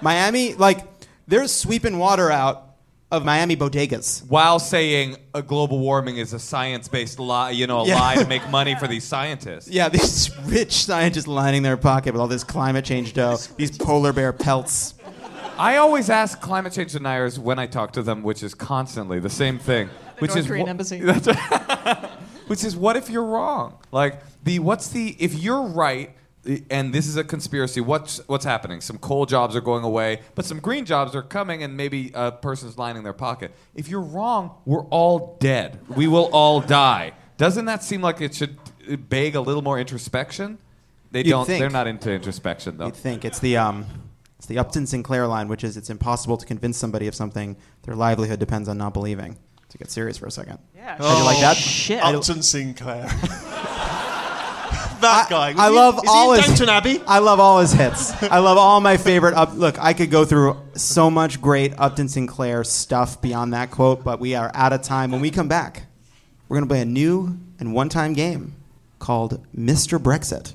Miami, like, they're sweeping water out of Miami bodegas. While saying a global warming is a science-based lie, you know, a Yeah. lie to make money for these scientists. Yeah, these rich scientists lining their pocket with all this climate change dough, these polar bear pelts. I always ask climate change deniers when I talk to them, which is constantly the same thing, which North is Korean wha- embassy. That's right. which is what if you're wrong? Like the what's the if you're right and this is a conspiracy, what's what's happening? Some coal jobs are going away, but some green jobs are coming, and maybe a person's lining their pocket. If you're wrong, we're all dead. We will all die. Doesn't that seem like it should beg a little more introspection? They You'd don't. think. They're not into introspection though. You'd think it's the um, it's the Upton Sinclair line, which is it's impossible to convince somebody of something their livelihood depends on not believing. To get serious for a second. Yeah. How'd you like that? Shit. Upton Sinclair. that guy. Was I he- love all his. Downton Abbey. I love all his hits. I love all my favorite. Up, look, I could go through so much great Upton Sinclair stuff beyond that quote, but we are out of time. When we come back, we're going to play a new and one-time game called Mr. Brexit.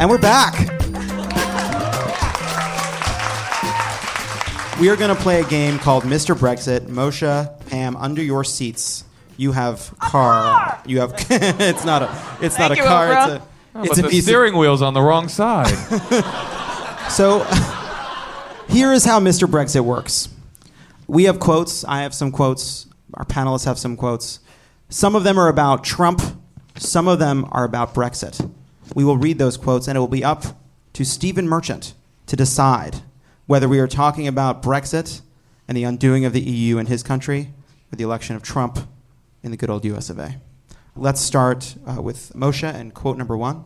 And we're back. We are going to play a game called Mr. Brexit. Moshe, Pam, under your seats, you have car. You have. it's not a. It's not a you, car. Oprah. It's a. Oh, It's but a the piece of steering wheel's on the wrong side. So here is how Mr. Brexit works. We have quotes. I have some quotes. Our panelists have some quotes. Some of them are about Trump. Some of them are about Brexit. We will read those quotes, and it will be up to Stephen Merchant to decide whether we are talking about Brexit and the undoing of the EU in his country or the election of Trump in the good old US of A. Let's start uh, with Moshe and quote number one.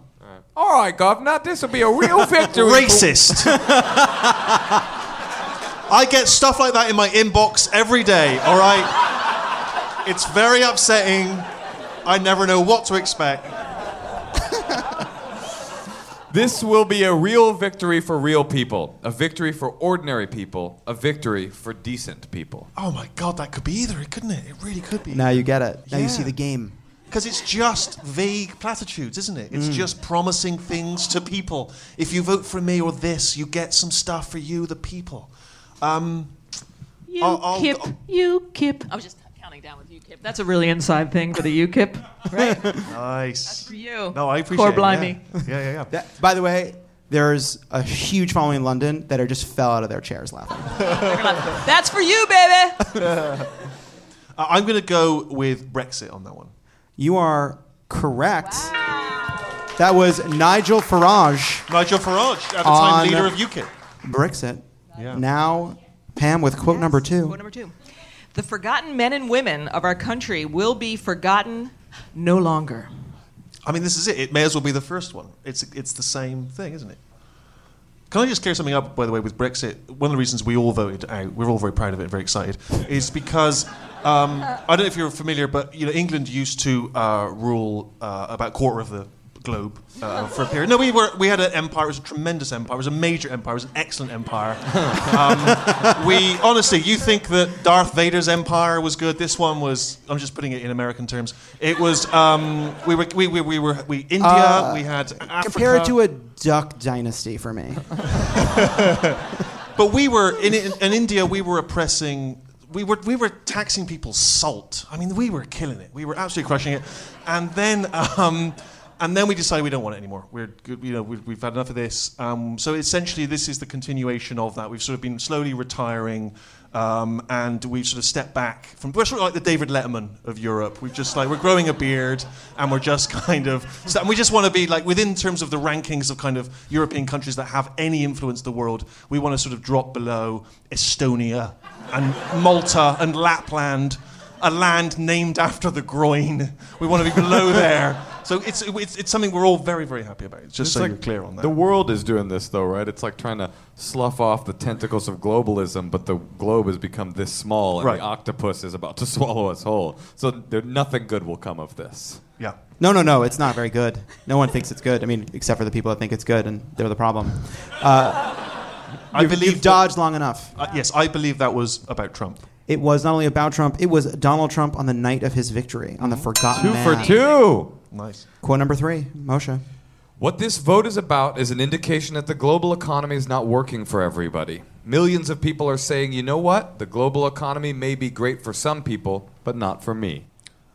All right, Governor, this will be a real victory. Racist. I get stuff like that in my inbox every day, all right? It's very upsetting. I never know what to expect. This will be a real victory for real people, a victory for ordinary people, a victory for decent people. Oh my god, that could be either, couldn't it? It really could be. Now you get it. Now you see the game. Because it's just vague platitudes, isn't it? It's Mm. just promising things to people. If you vote for me or this, you get some stuff for you, the people. Um, You I'll- I'll- kip, you kip. I was just counting down with you kip. That's a really inside thing for the UKIP, right? nice. That's for you. No, I appreciate Core it. blimey. Yeah, yeah, yeah. yeah. That- by the way, there's a huge following in London that are just fell out of their chairs laughing. That's for you, baby. Uh, I'm going to go with Brexit on that one. You are correct. That was Nigel Farage. Nigel Farage, at the time leader of UKIP. Brexit. Yeah. Now, Pam with quote number two. Quote number two. The forgotten men and women of our country will be forgotten no longer. I mean, this is it. It may as well be the first one. It's it's the same thing, isn't it? Can I just clear something up, by the way, with Brexit? One of the reasons we all voted out, we're all very proud of it very excited, is because um, I don't know if you're familiar, but you know England used to uh, rule uh, about a quarter of the globe uh, for a period. No, we were we had an empire. It was a tremendous empire. It was a major empire. It was an excellent empire. Um, we honestly, you think that Darth Vader's empire was good? This one was. I'm just putting it in American terms. It was. Um, we were. We, we, we were. We India. Uh, we had Africa. Compare it to a duck dynasty for me. But we were in, in, in India. We were oppressing. We were we were taxing people's salt. I mean, we were killing it. We were absolutely crushing it. And then um, and then we decided we don't want it anymore. We're good. You know, we, we've had enough of this. Um, so essentially, this is the continuation of that. We've sort of been slowly retiring. Um, and we've sort of stepped back from. We're sort of like the David Letterman of Europe. We've just like we're growing a beard, and we're just kind of. And we just want to be like within terms of the rankings of kind of European countries that have any influence in the world. We want to sort of drop below Estonia and Malta and Lapland, a land named after the groin. We want to be below there. So it's, it's, it's something we're all very very happy about. Just It's so like you're clear on that. The world is doing this, though, right? It's like trying to slough off the tentacles of globalism, but the globe has become this small, and Right. the octopus is about to swallow us whole. So there, nothing good will come of this. yeah. No, no, no. It's not very good. No one thinks it's good. I mean, except for the people that think it's good, and they're the problem. Uh, I you've, believe you've dodged long enough. Uh, yes, I believe that was about Trump. It was not only about Trump. It was Donald Trump on the night of his victory, on the forgotten Two man. for two. Nice. Quote number three, Moshe. What this vote is about is an indication that the global economy is not working for everybody. Millions of people are saying, you know what? The global economy may be great for some people, but not for me.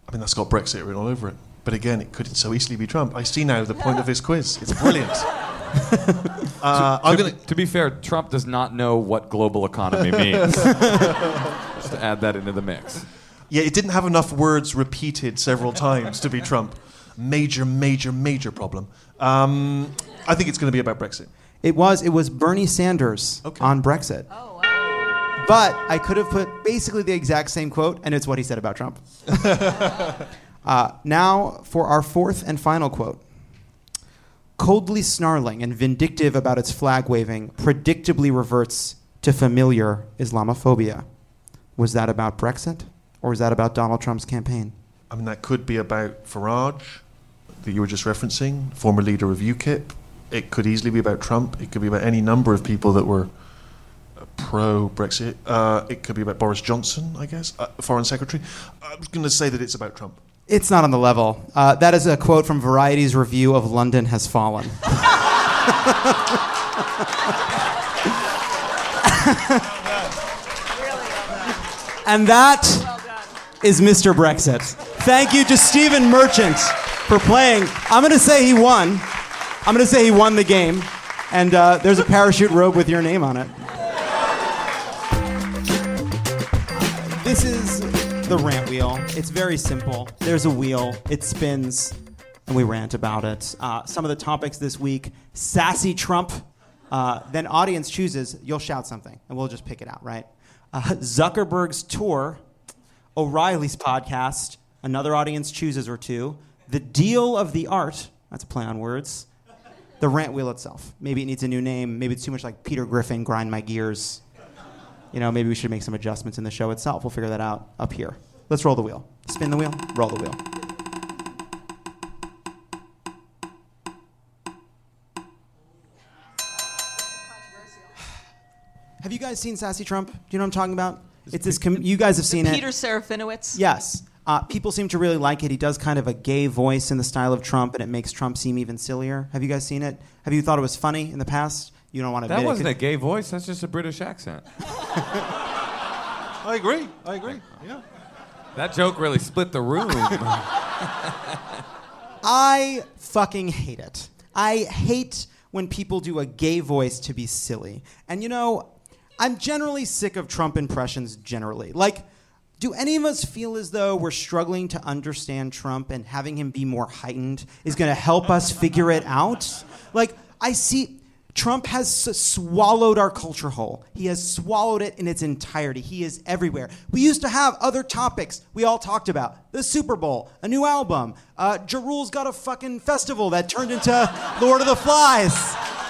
I mean, that's got Brexit written all over it. But again, it couldn't so easily be Trump. I see now the point of this quiz. It's brilliant. uh, I'm to, going to be fair, Trump does not know what global economy means. Just to add that into the mix. Yeah, it didn't have enough words repeated several times to be Trump. Major, major, major problem. Um, I think it's going to be about Brexit. It was. It was Bernie Sanders on Brexit. Oh, wow. But I could have put basically the exact same quote, and it's what he said about Trump. uh, now for our fourth and final quote. Coldly snarling and vindictive about its flag waving, predictably reverts to familiar Islamophobia. Was that about Brexit? Or was that about Donald Trump's campaign? I mean, that could be about Farage, that you were just referencing, former leader of UKIP. It could easily be about Trump. It could be about any number of people that were pro Brexit. Uh, it could be about Boris Johnson, I guess, uh, Foreign Secretary. I was going to say that it's about Trump. It's not on the level. Uh, that is a quote from Variety's review of London Has Fallen. and that is Mr. Brexit. Thank you to Stephen Merchant for playing. I'm going to say he won. I'm going to say he won the game. And uh, there's a parachute robe with your name on it. This is the rant wheel. It's very simple. There's a wheel, it spins, and we rant about it. Uh, some of the topics this week sassy Trump. Uh, then audience chooses, you'll shout something, and we'll just pick it out, right? Uh, Zuckerberg's tour, O'Reilly's podcast, another audience chooses or two, the deal of the art, that's a play on words, the rant wheel itself. Maybe it needs a new name. Maybe it's too much like Peter Griffin, grind my gears. You know, maybe we should make some adjustments in the show itself. We'll figure that out up here. Let's roll the wheel. Spin the wheel, roll the wheel. Have you guys seen Sassy Trump? Do you know what I'm talking about? It's this. Com- you guys have seen it. Peter Serafinowicz. Yes. Uh, people seem to really like it. He does kind of a gay voice in the style of Trump, and it makes Trump seem even sillier. Have you guys seen it? Have you thought it was funny in the past? You don't want to That admit wasn't it. a gay voice. That's just a British accent. I agree. I agree. Yeah. That joke really split the room. I fucking hate it. I hate when people do a gay voice to be silly. And you know, I'm generally sick of Trump impressions generally. Like, do any of us feel as though we're struggling to understand Trump and having him be more heightened is going to help us figure it out? Like, I see. Trump has swallowed our culture whole. He has swallowed it in its entirety. He is everywhere. We used to have other topics we all talked about the Super Bowl, a new album. Uh, Ja Rule's got a fucking festival that turned into Lord of the Flies.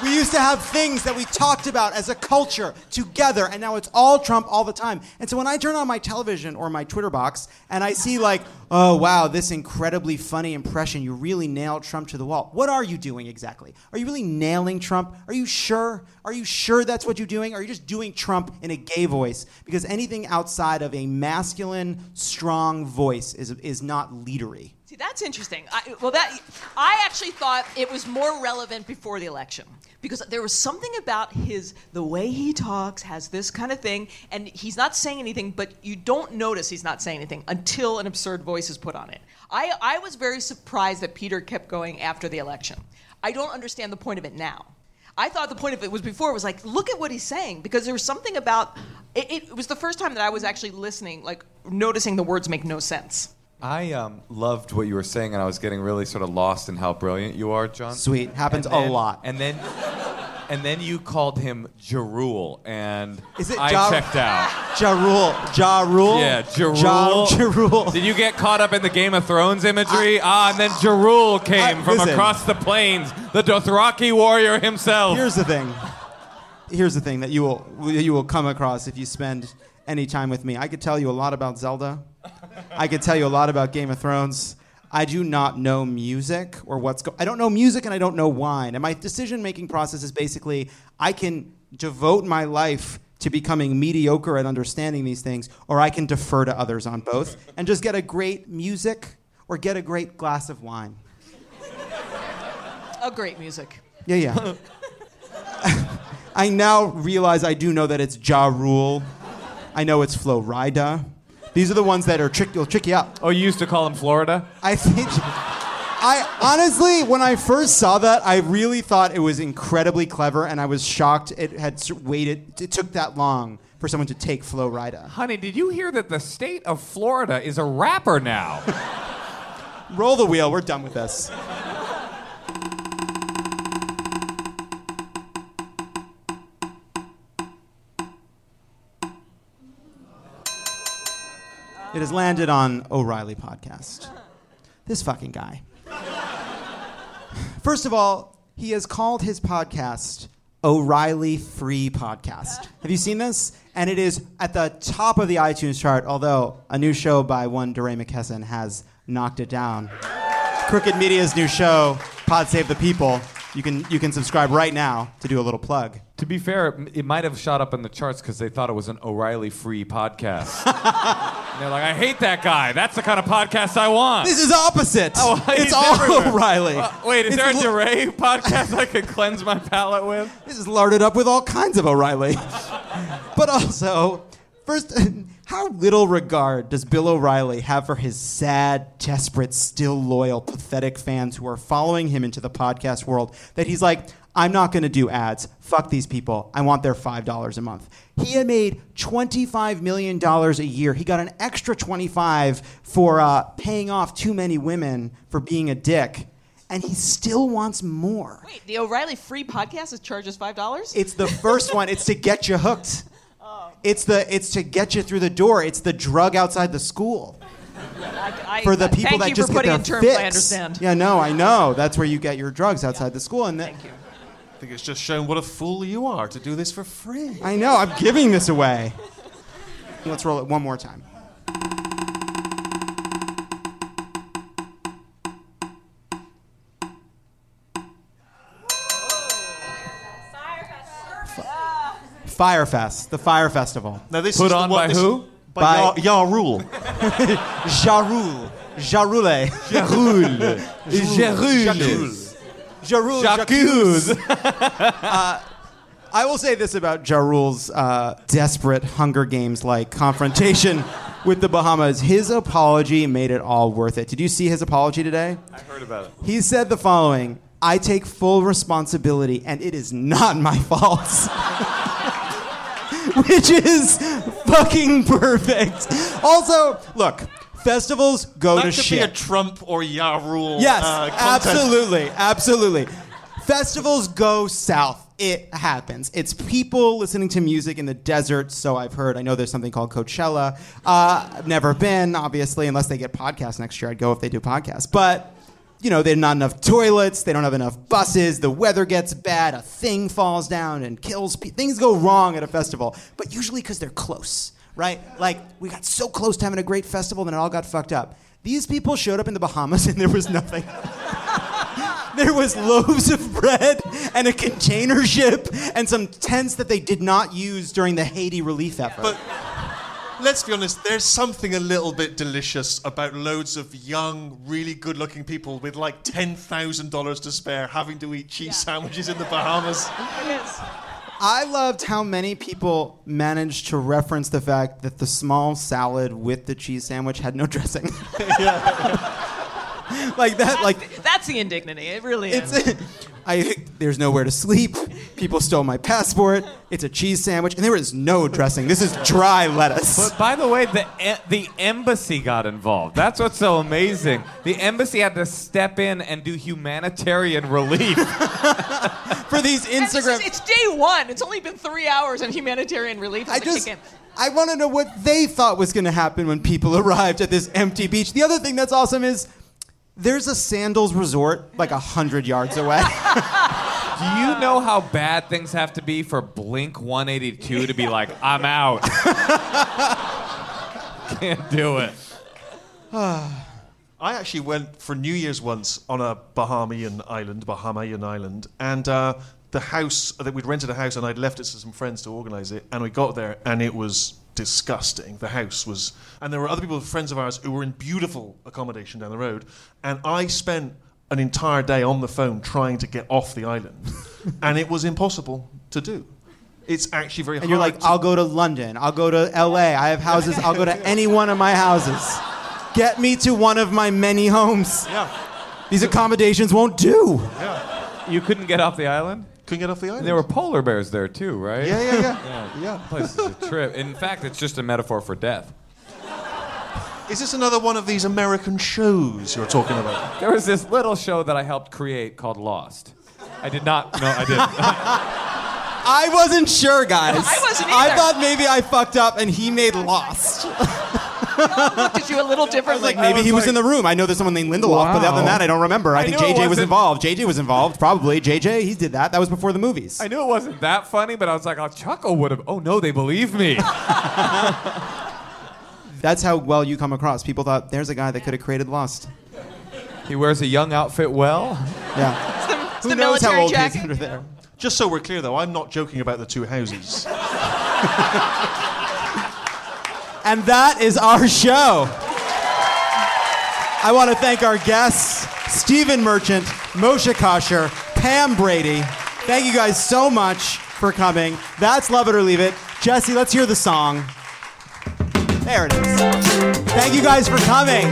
We used to have things that we talked about as a culture together, and now it's all Trump all the time. And so when I turn on my television or my Twitter box and I see, like, oh, wow, this incredibly funny impression, you really nailed Trump to the wall. What are you doing exactly? Are you really nailing Trump? Are you sure? Are you sure that's what you're doing? Are you just doing Trump in a gay voice? Because anything outside of a masculine, strong voice is, is not leadery. See, that's interesting. I, well, that I actually thought it was more relevant before the election because there was something about his the way he talks has this kind of thing, and he's not saying anything, but you don't notice he's not saying anything until an absurd voice is put on it. I, I was very surprised that Peter kept going after the election. I don't understand the point of it now. I thought the point of it was before was like, look at what he's saying because there was something about it, it was the first time that I was actually listening, like noticing the words make no sense. I um, loved what you were saying, and I was getting really sort of lost in how brilliant you are, John. Sweet. Happens And a then- lot. And then, and then you called him Jarul, and Is it I Ja- checked out. Ja Rule. Ja Rule? Yeah, Jarul. Ja, ja Did you get caught up in the Game of Thrones imagery? ah, and then Jarul came I- from listen. across the plains, the Dothraki warrior himself. Here's the thing. Here's the thing that you will you will come across if you spend any time with me. I could tell you a lot about Zelda. I could tell you a lot about Game of Thrones. I do not know music or what's go- I don't know music and I don't know wine. And my decision making process is basically I can devote my life to becoming mediocre at understanding these things, or I can defer to others on both and just get a great music or get a great glass of wine. A great music. Yeah, yeah. I now realize I do know that it's Ja Rule. I know it's Florida. These are the ones that are trick will trick you up. Oh, you used to call him Florida? I think I honestly, when I first saw that, I really thought it was incredibly clever, and I was shocked it had waited. It took that long for someone to take Flo Rida. Honey, did you hear that the state of Florida is a rapper now? Roll the wheel. We're done with this. It has landed on O'Reilly podcast. This fucking guy. First of all, he has called his podcast O'Reilly Free Podcast. Have you seen this? And it is at the top of the iTunes chart, although a new show by one DeRay McKesson has knocked it down. Crooked Media's new show, Pod Save the People. You can you can subscribe right now to do a little plug. To be fair, it- might have shot up in the charts because they thought it was an O'Reilly free podcast. and they're like, I hate that guy. That's the kind of podcast I want. This is opposite. Oh, it's he's all everywhere. O'Reilly. Uh, wait, is It's there a lo- DeRay podcast I could cleanse my palate with? This is larded up with all kinds of O'Reilly. but also, first, how little regard does Bill O'Reilly have for his sad, desperate, still loyal, pathetic fans who are following him into the podcast world that he's like, I'm not going to do ads. Fuck these people. I want their $5 a month. He had made $25 million a year. He got an extra 25 for uh, paying off too many women for being a dick. And he still wants more. Wait, the O'Reilly free podcast is charges five dollars. It's the first one. It's to get you hooked. Oh. It's the it's to get you through the door. It's the drug outside the school for the people thank that just get their in terms fix. I understand. Yeah, no, I know. That's where you get your drugs outside the school. And that, I think it's just shown what a fool you are to do this for free. I know. I'm giving this away. Let's roll it one more time. Firefest, the Fire Festival. Now this Put is the on one- by this- who? By, By- Ya, Ya Rule. Jarul. Jarule. Jarul. Jarul. Jarul. Jacques. Uh, I will say this about Jarul's uh, desperate Hunger Games like confrontation with the Bahamas. His apology made it all worth it. Did you see his apology today? I heard about it. He said the following I take full responsibility, and it is not my fault. Which is fucking perfect. Also, look, festivals go That to could shit. be a Trump or Ya Rule. Yes, uh, absolutely, absolutely. Festivals go south. It happens. It's people listening to music in the desert. So I've heard. I know there's something called Coachella. Uh, I've never been, obviously, unless they get podcasts next year. I'd go if they do podcasts. But you know, there's not enough toilets. They don't have enough buses. The weather gets bad. A thing falls down and kills people. Things go wrong at a festival, but usually because they're close, right? Like we got so close to having a great festival, then it all got fucked up. These people showed up in the Bahamas and there was nothing. there was loaves of bread and a container ship and some tents that they did not use during the Haiti relief effort. But let's be honest, there's something a little bit delicious about loads of young, really good looking people with like $10,000 to spare having to eat cheese sandwiches in the Bahamas. I loved how many people managed to reference the fact that the small salad with the cheese sandwich had no dressing. like that, like That's the indignity. It really is. it's. I there's nowhere to sleep. People stole my passport. It's a cheese sandwich, and there is no dressing. This is dry lettuce. But by the way, the e- the embassy got involved. That's what's so amazing. The embassy had to step in and do humanitarian relief. For these And this is- it's day one. It's only been three hours, and humanitarian relief. I just. kick in. I want to know what they thought was going to happen when people arrived at this empty beach. The other thing that's awesome is there's a sandals resort like a hundred yards away. Do you know how bad things have to be for Blink 182 to be like, I'm out? Can't do it. I actually went for New Year's once on a Bahamian island, Bahamian island, and uh, the house that we'd rented a house and I'd left it to some friends to organise it, and we got there and it was disgusting. The house was, and there were other people, friends of ours, who were in beautiful accommodation down the road, and I spent an entire day on the phone trying to get off the island, and it was impossible to do. It's actually very and hard. And you're like, to- I'll go to London. I'll go to LA. I have houses. I'll go to any one of my houses. Get me to one of my many homes. yeah, These accommodations won't do. yeah. You couldn't get off the island? Couldn't get off the island. There were polar bears there too, right? yeah, yeah, yeah. Yeah. Place is a trip. In fact, it's just a metaphor for death. Is this another one of these American shows you're talking about? There was this little show that I helped create called Lost. I did not. No, I didn't. I wasn't sure, guys. I wasn't either. I thought maybe I fucked up and he made Lost. Looked at you a little differently. Like maybe he was in the room. I know there's someone named Lindelof, but other than that, I don't remember. I, I think knew it JJ was wasn't- involved. JJ was involved, probably. JJ, he did that. That was before the movies. I knew it wasn't that funny, but I was like, oh, Chuckle would have. Oh no, they believe me. That's how well you come across. People thought there's a guy that could have created Lost. he wears a young outfit well. Yeah. It's Who the knows how military old he is under there? Just so we're clear, though, I'm not joking about the two houses. And that is our show. I want to thank our guests, Stephen Merchant, Moshe Kasher, Pam Brady. Thank you guys so much for coming. That's Love It or Leave It. Jesse, let's hear the song. There it is. Thank you guys for coming.